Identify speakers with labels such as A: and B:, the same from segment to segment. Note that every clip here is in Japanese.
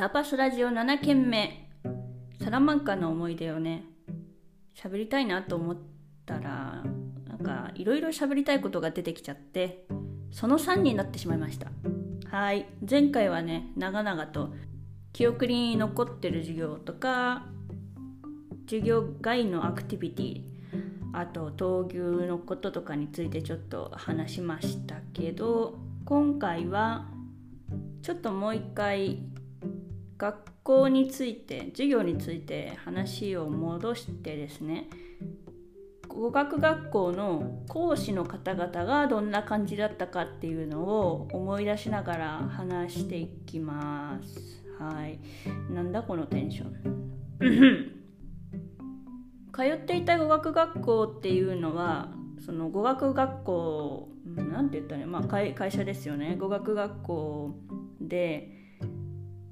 A: タパスラジオ7件目。サラマンカの思い出をね喋りたいなと思ったらなんかいろいろ喋りたいことが出てきちゃってその3になってしまいました。はい。前回はね長々と記憶に残ってる授業とか授業外のアクティビティあと闘牛のこととかについてちょっと話しましたけど今回はちょっともう一回学校について授業について話を戻してですね語学学校の講師の方々がどんな感じだったかっていうのを思い出しながら話していきます。はい。なんだこのテンション。通っていた語学学校っていうのはその語学学校なんて言ったら、まあ、会会社ですよね語学学校で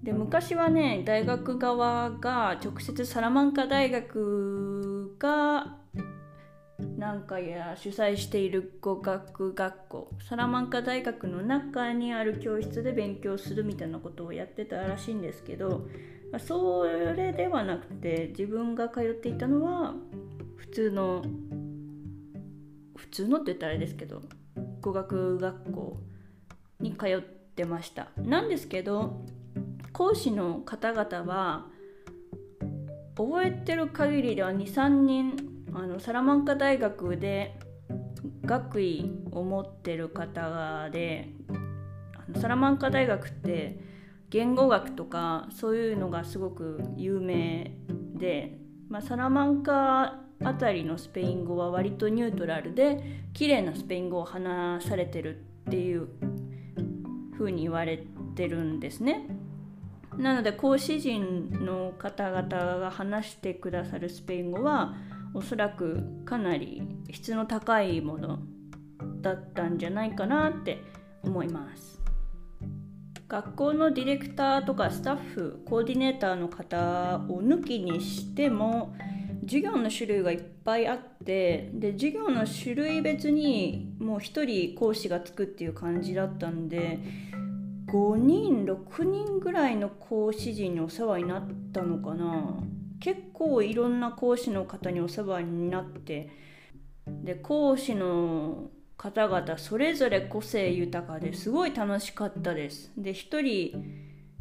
A: で昔はね大学側が直接サラマンカ大学がなんかや主催している語学学校。サラマンカ大学の中にある教室で勉強するみたいなことをやってたらしいんですけどそれではなくて自分が通っていたのは普通の普通のって言ったらあれですけど語学学校に通ってました。なんですけど講師の方々は覚えてる限りでは23人あのサラマンカ大学で学位を持ってる方でサラマンカ大学って言語学とかそういうのがすごく有名で、まあ、サラマンカあたりのスペイン語は割とニュートラルで綺麗なスペイン語を話されてるっていう風に言われてるんですね。なので講師陣の方々が話してくださるスペイン語はおそらくかなり質の高いものだったんじゃないかなって思います。学校のディレクターとかスタッフコーディネーターの方を抜きにしても授業の種類がいっぱいあってで授業の種類別にもう1人講師がつくっていう感じだったんで5人6人ぐらいの講師陣にお世話になったのかな結構いろんな講師の方にお世話になってで講師の方々それぞれ個性豊かですごい楽しかったです。で1人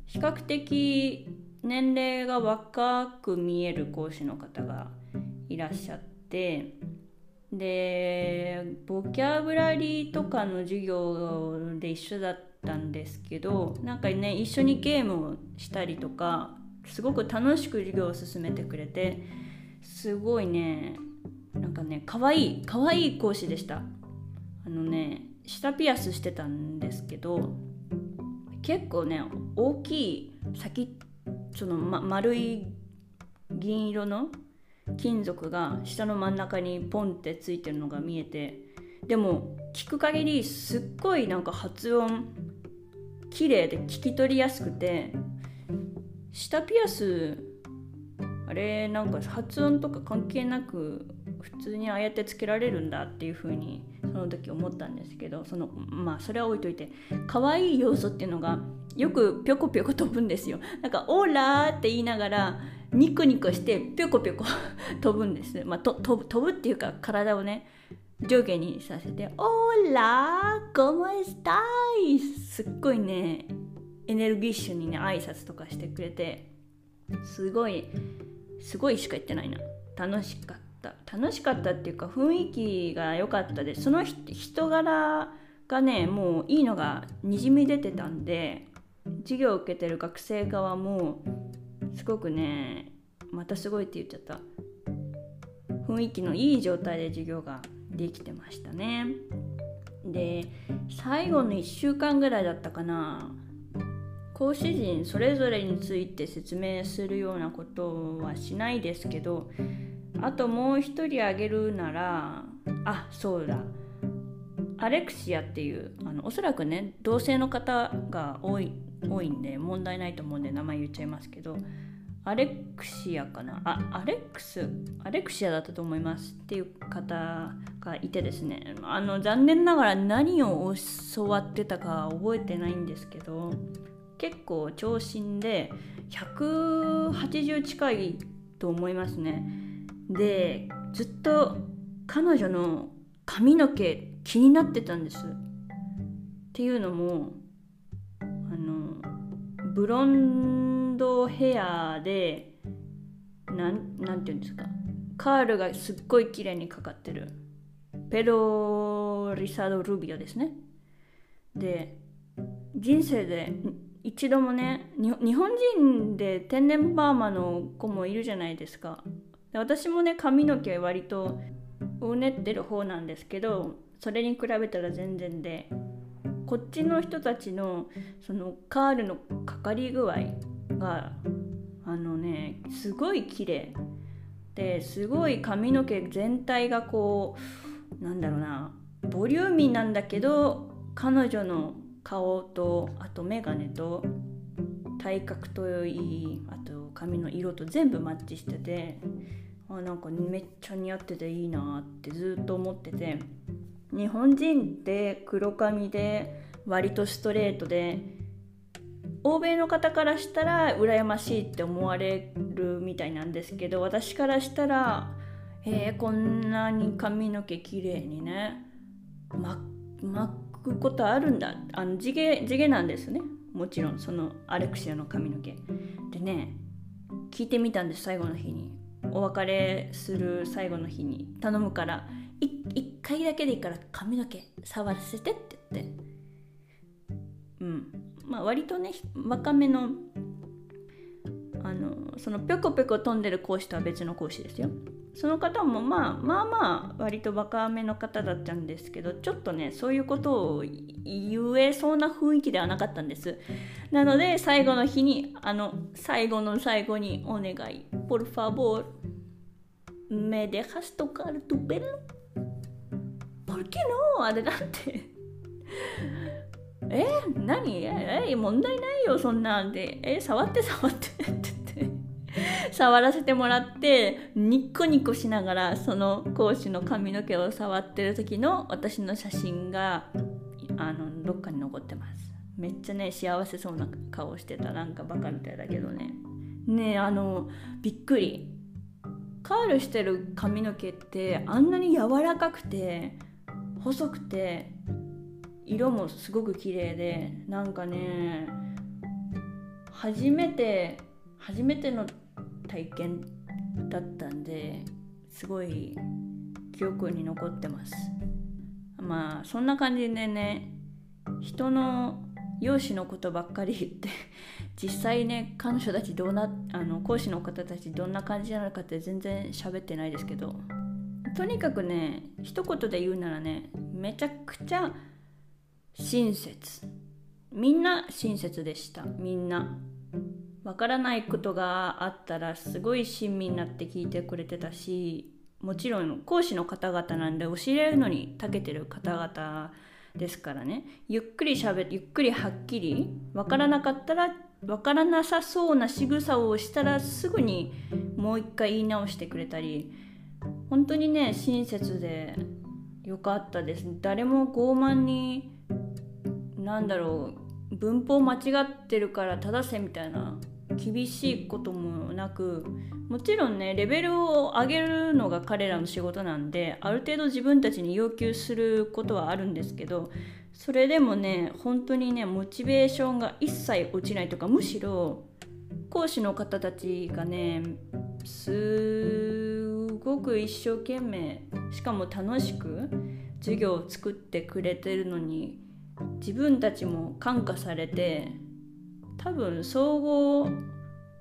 A: 比較的年齢が若く見える講師の方がいらっしゃってでボキャブラリーとかの授業で一緒だったんですけどなんかね一緒にゲームをしたりとかすごく楽しく授業を進めてくれてすごいねなんかね可愛い可愛い講師でした。あのね下ピアスしてたんですけど結構ね大きい先その、ま、丸い銀色の金属が下の真ん中にポンってついてるのが見えてでも聞く限りすっごいなんか発音綺麗で聞き取りやすくて下ピアスあれなんか発音とか関係なく普通にああやってつけられるんだっていう風にその時思ったんですけどそのまあそれは置いといて可愛い要素っていうのがよくぴょこぴょこ飛ぶんですよなんか「オーラー!」って言いながらニコニコしてぴょこぴょこ 飛ぶんですまあ飛ぶっていうか体をね上下にさせて「オーラコモエスタイ!」すっごいねエネルギッシュにね挨拶とかしてくれてすごいすごいしか言ってないな。楽しかった。楽しかったっていうか雰囲気が良かったです。その人柄がねもういいのがにじみ出てたんで授業を受けてる学生側もすごくねまたすごいって言っちゃった。雰囲気のいい状態で授業ができてましたね。で最後の1週間ぐらいだったかな。講師陣それぞれについて説明するようなことはしないですけどあともう一人あげるならあそうだ。アレクシアっていうあのおそらくね同性の方が多い多いんで問題ないと思うんで名前言っちゃいますけどアレクシアかな？あアレックス？アレクシアだったと思いますっていう方がいてですね。あの残念ながら何を教わってたか覚えてないんですけど結構長身で180近いと思いますね。でずっと彼女の髪の毛気になってたんです。っていうのもあのブロンドヘアでなんなんていうんですか。カールがすっごい綺麗にかかってる。ペロリサード・ルビオですね。で人生で一度もね日本人で天然パーマの子もいるじゃないですか。私もね髪の毛割とうねってる方なんですけどそれに比べたら全然でこっちの人たちのそのカールのかかり具合があのねすごい綺麗。ですごい髪の毛全体がこうなんだろうなボリューミーなんだけど彼女の顔とあと眼鏡と体格といいあと髪の色と全部マッチしててあなんかめっちゃ似合ってていいなってずっと思ってて。日本人って黒髪で割とストレートで欧米の方からしたら羨ましいって思われるみたいなんですけど私からしたらえー、こんなに髪の毛綺麗にね巻くことあるんだ。あの地毛地毛なんですね。もちろんそのアレクシアの髪の毛。でね聞いてみたんです最後の日に。お別れする最後の日に。頼むから1回だけでいいから髪の毛触らせてって言って。うん。まあ割とね若めのあのそのぴょこぴょこ飛んでる講師とは別の講師ですよ。その方もまあまあまあ割と若めの方だったんですけどちょっとねそういうことを言えそうな雰囲気ではなかったんです。なので最後の日にあの最後の最後にお願い。por favor me dejas tocar tu pelo ¿por qué no? adelante え何？え問題ないよそんなんで。え触って触ってって言って。触らせてもらってニッコニコしながらその講師の髪の毛を触ってる時の私の写真があのどっかに残ってます。めっちゃね幸せそうな顔してた。なんかバカみたいだけどね。ねあのびっくり。カールしてる髪の毛ってあんなに柔らかくて細くて色もすごく綺麗でなんかね初めて初めての体験だったんですごい記憶に残ってます。まあそんな感じでね人の容姿のことばっかり言って実際ね彼女たちどうなあの講師の方たちどんな感じなのかって全然喋ってないですけどとにかくね一言で言うならねめちゃくちゃ親切。みんな親切でした。みんな。わからないことがあったらすごい親身になって聞いてくれてたしもちろん講師の方々なんで教えるのに長けてる方々ですからね。ゆっくりしゃべゆっくりはっきりわからなかったらわからなさそうな仕草をしたらすぐにもう一回言い直してくれたり本当にね親切でよかったです。誰も傲慢になんだろう文法間違ってるから正せみたいな厳しいこともなくもちろんねレベルを上げるのが彼らの仕事なんである程度自分たちに要求することはあるんですけどそれでもね本当にねモチベーションが一切落ちないとかむしろ講師の方たちがねすごく一生懸命しかも楽しく授業を作ってくれてるのに自分たちも感化されて多分総合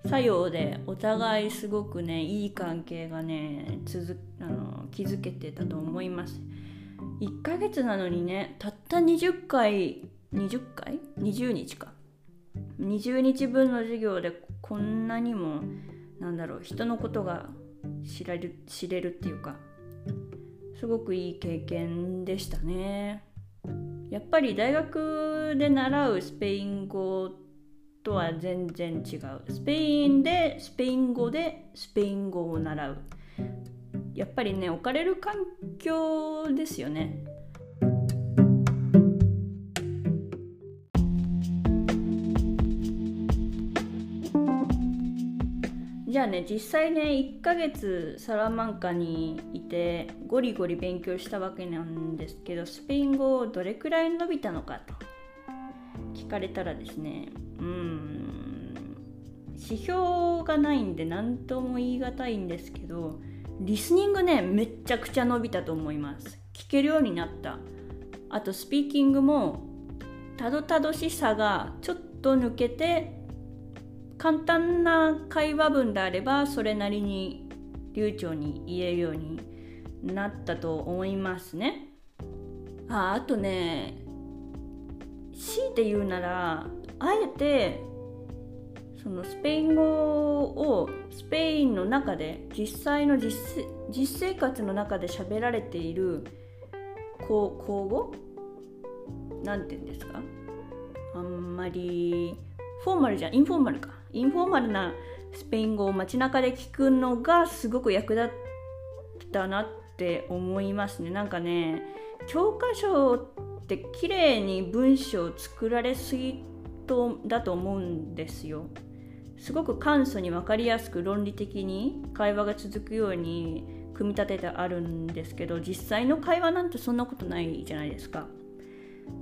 A: 作用でお互いすごくねいい関係がね続あの築けてたと思います1ヶ月なのにねたった20回20回 ?20 日か20日分の授業でこんなにもなんだろう人のことが知られ知れるっていうかすごくいい経験でしたね。やっぱり大学で習うスペイン語とは全然違う。スペインでスペイン語でスペイン語を習う。やっぱりね置かれる環境ですよね。じゃあね実際ね1ヶ月サラマンカにいてゴリゴリ勉強したわけなんですけどスペイン語どれくらい伸びたのかと。聞かれたらですねうん指標がないんで何とも言い難いんですけどリスニングねめっちゃくちゃ伸びたと思います。聞けるようになった。あとスピーキングもたどたどしさがちょっと抜けて簡単な会話文であればそれなりに流暢に言えるようになったと思いますね。ああとね強いて言うならあえてそのスペイン語をスペインの中で実際の実実生活の中で喋られている口語？なんて言うんですか？あんまりフォーマルじゃインフォーマルか。インフォーマルなスペイン語を街中で聞くのがすごく役立ったなって思いますね。なんかね教科書って綺麗に文章を作られすぎとだと思うんですよ。すごく簡素に分かりやすく論理的に会話が続くように組み立ててあるんですけど実際の会話なんてそんなことないじゃないですか。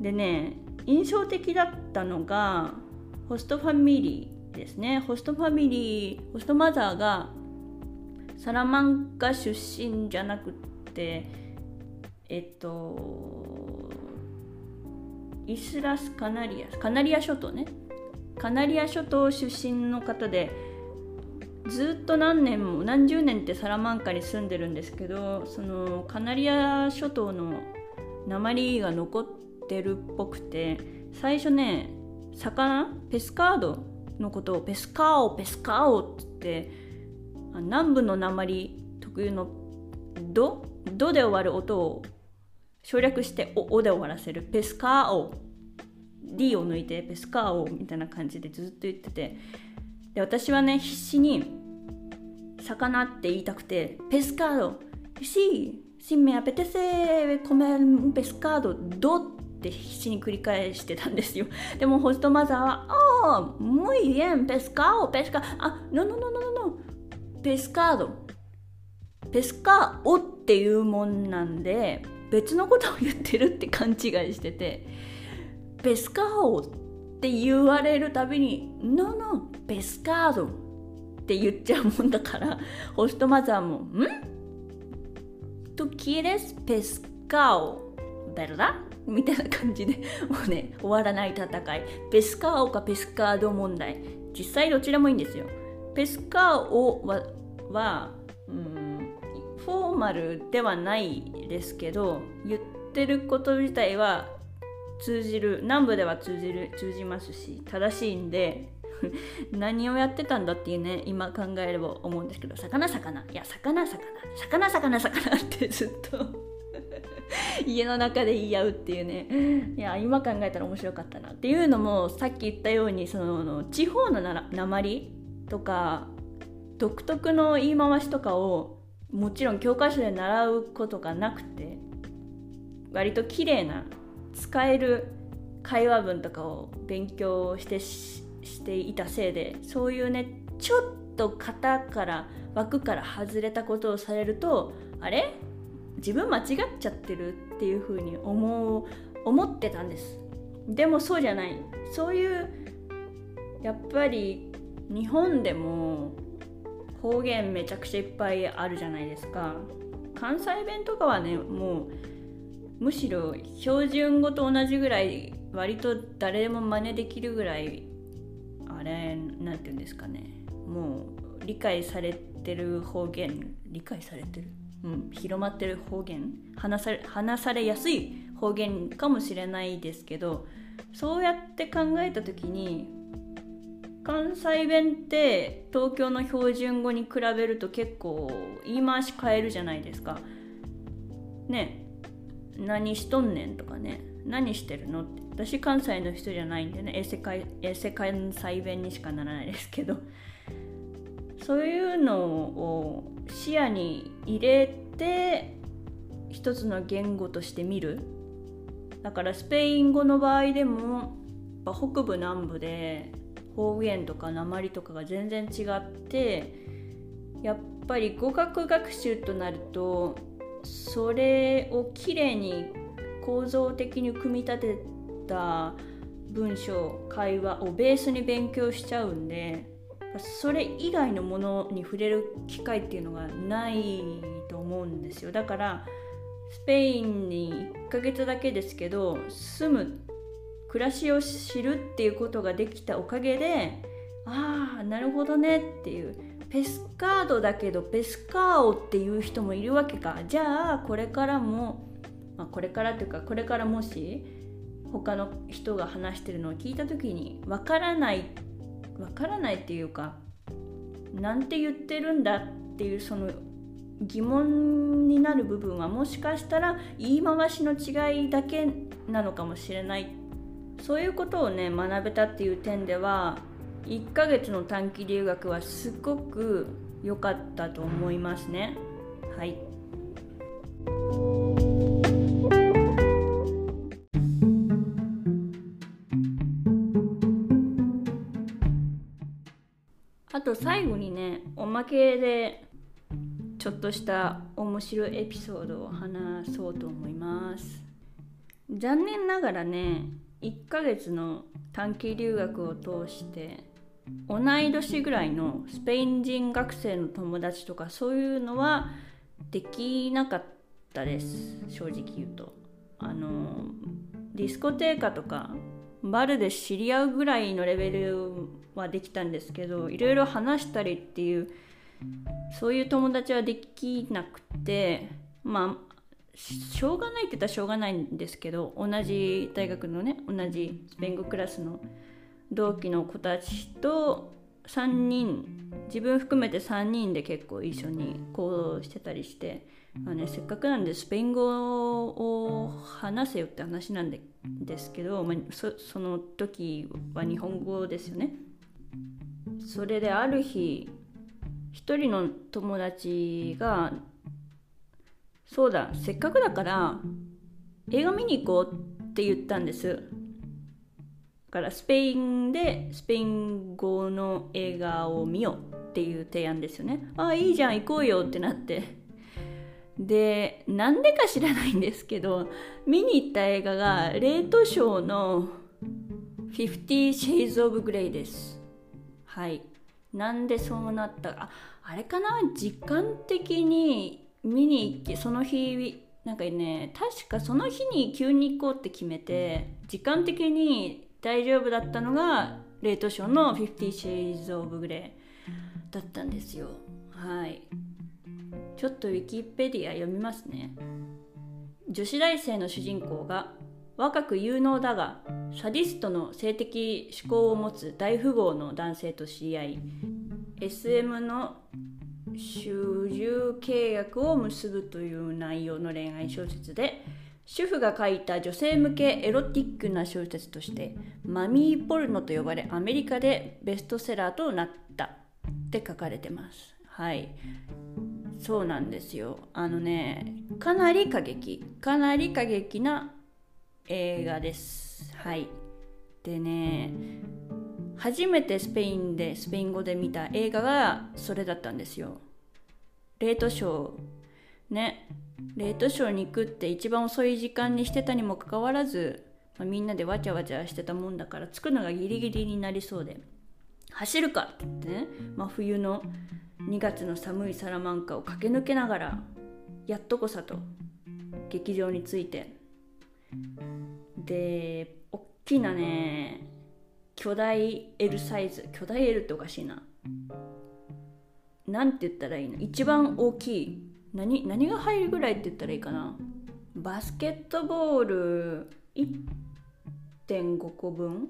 A: でね印象的だったのがホストファミリーですね。ホストファミリーホストマザーがサラマンカ出身じゃなくてえっとイスラスカナリアカナリア諸島ね。カナリア諸島出身の方でずっと何年も何十年ってサラマンカに住んでるんですけどそのカナリア諸島の鉛が残ってるっぽくて最初ね魚？ペスカード？のことをペスカオペスカオって言って南部の鉛特有のドドで終わる音を省略しておおで終わらせる。ペスカオ。D を抜いてペスカオみたいな感じでずっと言ってて。で私はね必死に魚って言いたくてペスカード。Sí, si me apetece comer un pescado, do って必死に繰り返してたんですよ。でもホストマザーは、ああ、muy bien, pescado, pescado, あ、no, no, no, no, no, pescado. ペスカオっていうもんなんで別のことを言ってるって勘違いしててペスカオって言われるたびに No, no, ペスカードって言っちゃうもんだからホストマザーもん？¿Tú quieres pescado? ¿Verdad? みたいな感じでもうね終わらない戦い。ペスカーオかペスカード問題。実際どちらもいいんですよ。ペスカーオははうんフォーマルではないですけど言ってること自体は通じる南部では通じる通じますし正しいんで 何をやってたんだっていうね今考えれば思うんですけど魚魚。いや魚魚。魚魚魚ってずっと 家の中で言い合うっていうね。いや今考えたら面白かったなっていうのもさっき言ったようにその地方のな鉛とか独特の言い回しとかをもちろん教科書で習うことがなくて割と綺麗な使える会話文とかを勉強してしていたせいでそういうねちょっと型から枠から外れたことをされるとあれ？自分間違っちゃってるっていう風に思う思ってたんです。でもそうじゃない。そういうやっぱり日本でも方言めちゃくちゃいっぱいあるじゃないですか。関西弁とかはねもうむしろ標準語と同じぐらい割と誰でも真似できるぐらいあれなんて言うんですかね。もう理解されてる方言理解されてる。うん、広まってる方言話され話されやすい方言かもしれないですけどそうやって考えた時に関西弁って東京の標準語に比べると結構言い回し変えるじゃないですか。ね何しとんねんとかね何してるのって私関西の人じゃないんでね衛生衛生関西弁にしかならないですけどそういうのを視野に入れて一つの言語として見る。だからスペイン語の場合でも北部南部で方言とか鉛とかが全然違ってやっぱり語学学習となるとそれをきれいに構造的に組み立てた文章会話をベースに勉強しちゃうんでそれ以外のものに触れる機会っていうのがないと思うんですよ。だからスペインに1ヶ月だけですけど住む暮らしを知るっていうことができたおかげでああなるほどねっていうペスカードだけどペスカーオっていう人もいるわけか。じゃあこれからも、まあ、これからというかこれからもし他の人が話してるのを聞いた時にわからないってわからないっていうかなんて言ってるんだっていうその疑問になる部分はもしかしたら言い回しの違いだけなのかもしれない。そういうことをね学べたっていう点では1ヶ月の短期留学はすごく良かったと思いますね。はい。と最後にねおまけでちょっとした面白いエピソードを話そうと思います。残念ながらね1ヶ月の短期留学を通して同い年ぐらいのスペイン人学生の友達とかそういうのはできなかったです。正直言うと。あのディスコテーカとかバルで知り合うぐらいのレベルはできたんですけどいろいろ話したりっていうそういう友達はできなくてまあしょうがないって言ったらしょうがないんですけど同じ大学のね同じスペイン語クラスの同期の子たちと3人自分含めて3人で結構一緒に行動してたりして、まあね、せっかくなんでスペイン語を話せよって話なんでですけど、まあ、そその時は日本語ですよね。それである日一人の友達が「そうだせっかくだから映画見に行こう」って言ったんです。からスペインでスペイン語の映画を見ようっていう提案ですよね。ああいいじゃん行こうよってなってでなんでか知らないんですけど見に行った映画がレートショーの50 Shades of Grey です。はい。なんでそうなったか。あれかな？時間的に見に行ってその日なんかね確かその日に急に行こうって決めて時間的に大丈夫だったのがレートショーの「50 Shades of Grey」だったんですよ。はい。ちょっとウィキペディア読みますね。女子大生の主人公が若く有能だがサディストの性的思考を持つ大富豪の男性と知り合い SM の主従契約を結ぶという内容の恋愛小説で主婦が書いた女性向けエロティックな小説としてマミーポルノと呼ばれアメリカでベストセラーとなったって書かれてます。はい。そうなんですよ。あのねかなり過激。かなり過激な映画です。はい。でね初めてスペインでスペイン語で見た映画がそれだったんですよ。レートショー。ね。レートショーに行くって一番遅い時間にしてたにもかかわらず、まあ、みんなでわちゃわちゃしてたもんだから着くのがギリギリになりそうで走るかってってね、まあ、冬の2月の寒いサラマンカを駆け抜けながらやっとこさと劇場に着いて。でおっきなね巨大 L サイズ巨大 L っておかしいな。なんて言ったらいいの？一番大きい。何何が入るぐらいって言ったらいいかな？バスケットボール1.5個分？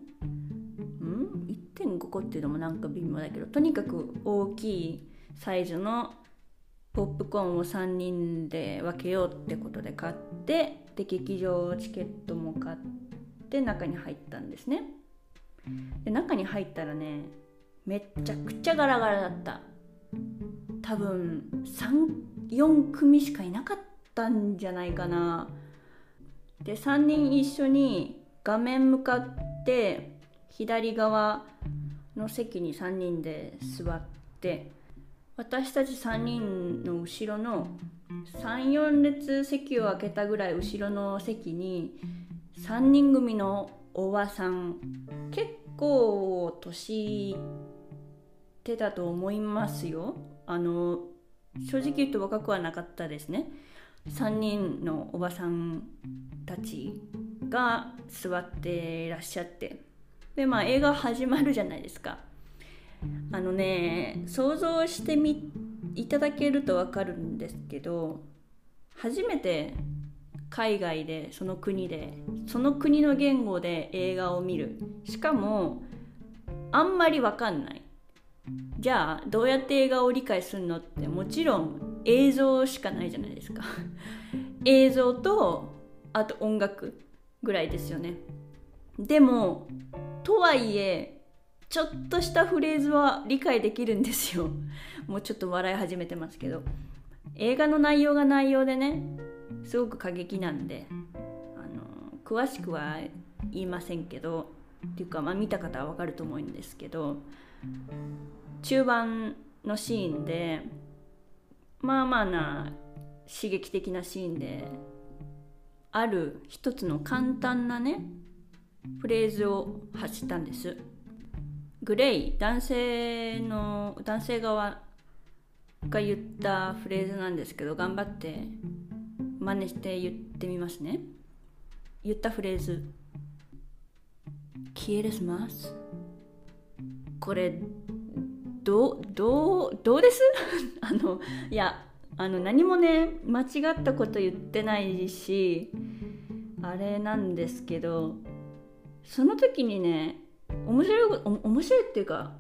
A: 1.5個っていうのもなんか微妙だけどとにかく大きいサイズのポップコーンを3人で分けようってことで買ってで劇場チケットも買って中に入ったんですね。で中に入ったらねめっちゃくちゃガラガラだった。多分34組しかいなかったんじゃないかな。で3人一緒に画面向かって左側の席に3人で座って私たち3人の後ろの34列席を空けたぐらい後ろの席に3人組のおばさん結構年いってたと思いますよ。あの正直言うと若くはなかったですね。3人のおばさんたちが座っていらっしゃって。でまあ映画始まるじゃないですか。あのね想像してみいただけると分かるんですけど初めて海外でその国でその国の言語で映画を見る。しかもあんまり分かんない。じゃあどうやって映画を理解するのってもちろん映像しかないじゃないですか。映像とあと音楽ぐらいですよねでもとはいえちょっとしたフレーズは理解できるんですよ。もうちょっと笑い始めてますけど。映画の内容が内容でねすごく過激なんであの詳しくは言いませんけどっていうか、まあ、見た方は分かると思うんですけど中盤のシーンでまあまあな刺激的なシーンである一つの簡単なねフレーズを発したんです。グレイ男性の男性側が言ったフレーズなんですけど頑張って真似して言ってみますね。言ったフレーズ「消えれます」これどどうどうです？あのいやあの何もね間違ったこと言ってないしあれなんですけどその時にね面白い面白いっていうか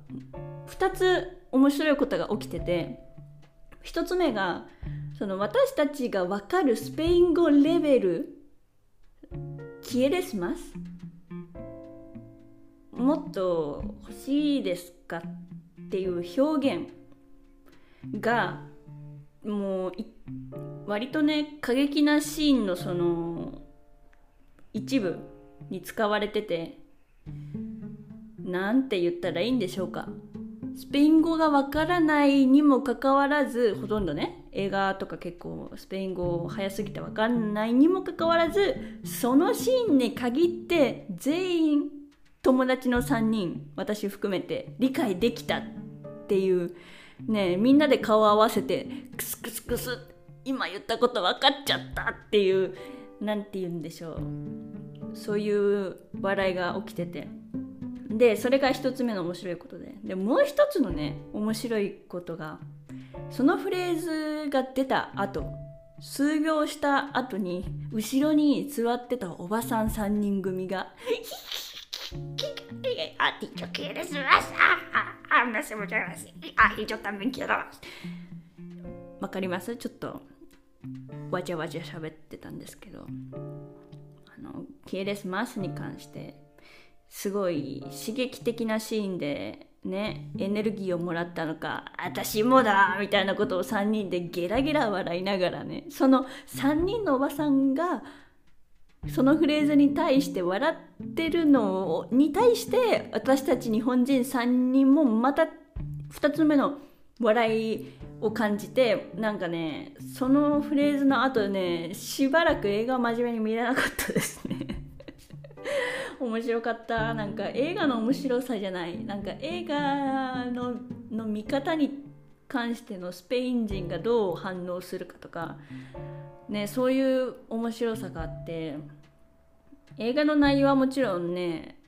A: 2つ面白いことが起きてて1つ目がその私たちが分かるスペイン語レベル消えれすます？もっと欲しいですかっていう表現がもう割とね過激なシーンのその一部。に使われててなんて言ったらいいんでしょうか。スペイン語がわからないにもかかわらずほとんどね映画とか結構スペイン語早すぎてわかんないにもかかわらずそのシーンに限って全員友達の3人私含めて理解できたっていうねみんなで顔を合わせてクスクスクス今言ったこと分かっちゃったっていう何て言うんでしょう。そういう笑いが起きててでそれが一つ目の面白いことででもう一つのね面白いことがそのフレーズが出た後数秒した後に後ろに座ってたおばさん3人組があ、dicho que eres más. Ah, ah, me hace mucha gracia. Ah, y yo también quiero. わかりますちょっとわちゃわちゃ喋ってたんですけどあの「キエレスマス」に関してすごい刺激的なシーンでねエネルギーをもらったのか「私もだ!」みたいなことを3人でゲラゲラ笑いながらねその3人のおばさんがそのフレーズに対して笑ってるのに対して私たち日本人3人もまた2つ目の笑いを感じてなんかねそのフレーズの後ねしばらく映画を真面目に見れなかったですね。面白かった。なんか映画の面白さじゃない。なんか映画のの見方に関してのスペイン人がどう反応するかとかねそういう面白さがあって映画の内容はもちろんね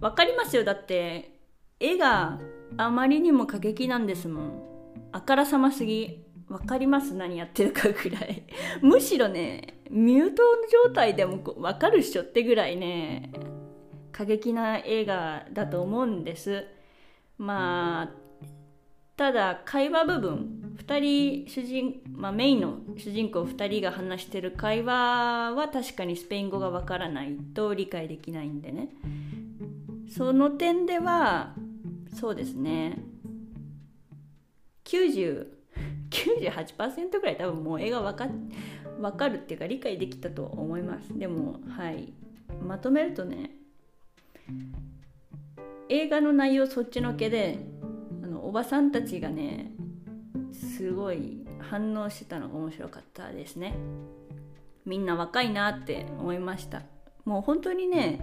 A: 分かりますよ。だって絵があまりにも過激なんですもん。あからさますぎ。分かります？何やってるかぐらい。むしろねミュート状態でも分かるっしょってぐらいね過激な映画だと思うんです。まあただ会話部分。2人主人、まあ、メインの主人公2人が話してる会話は確かにスペイン語がわからないと理解できないんでね。その点ではそうですね。99。8%ぐらい多分もう絵が分か分かるっていうか理解できたと思います。でもはい。まとめるとね映画の内容そっちのけであのおばさんたちがねすごい反応してたのが面白かったですね。みんな若いなって思いました。もう本当にね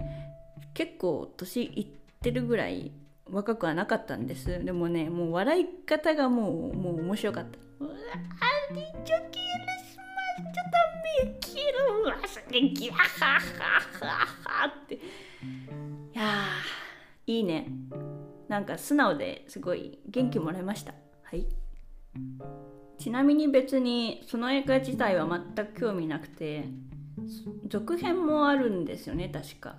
A: 結構年いってるぐらい若くはなかったんです。でもねもう笑い方がもうもう面白かった。うわありちょきれしまちょっとめきるわすげきははははって。いやいいね。なんか素直ですごい元気もらいました。はい。ちなみに別にその映画自体は全く興味なくて続編もあるんですよね確か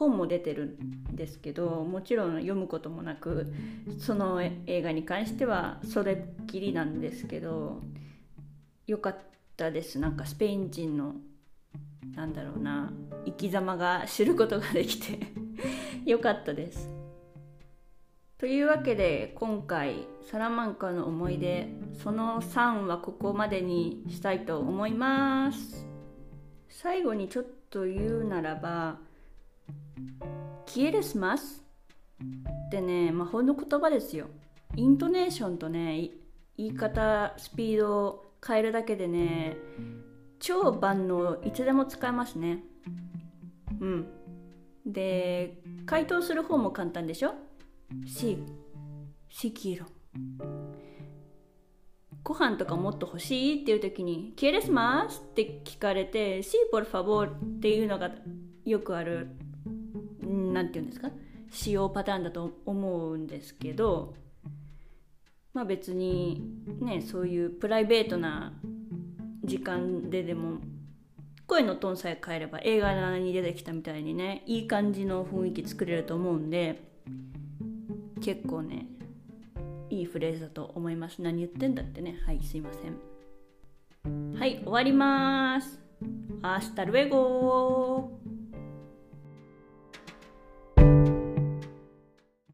A: 本も出てるんですけどもちろん読むこともなくその映画に関してはそれっきりなんですけどよかったですなんかスペイン人のなんだろうな生き様が知ることができて よかったです。というわけで今回サラマンカの思い出その3はここまでにしたいと思います最後にちょっと言うならばキエレスマスってね魔法の言葉ですよイントネーションとね言い方スピードを変えるだけでね超万能いつでも使えますねうんで回答する方も簡単でしょ Sí, sí quiero. ご飯とかもっと欲しいっていう時に「¿Quieres más?」って聞かれて「Sí, por favor」っていうのがよくある何て言うんですか？使用パターンだと思うんですけどまあ別にねそういうプライベートな時間ででも声のトーンさえ変えれば映画に出てきたみたいにねいい感じの雰囲気作れると思うんで結構ねいいフレーズだと思います。何言ってんだってね。はいすいません。はい終わります。 Hasta luego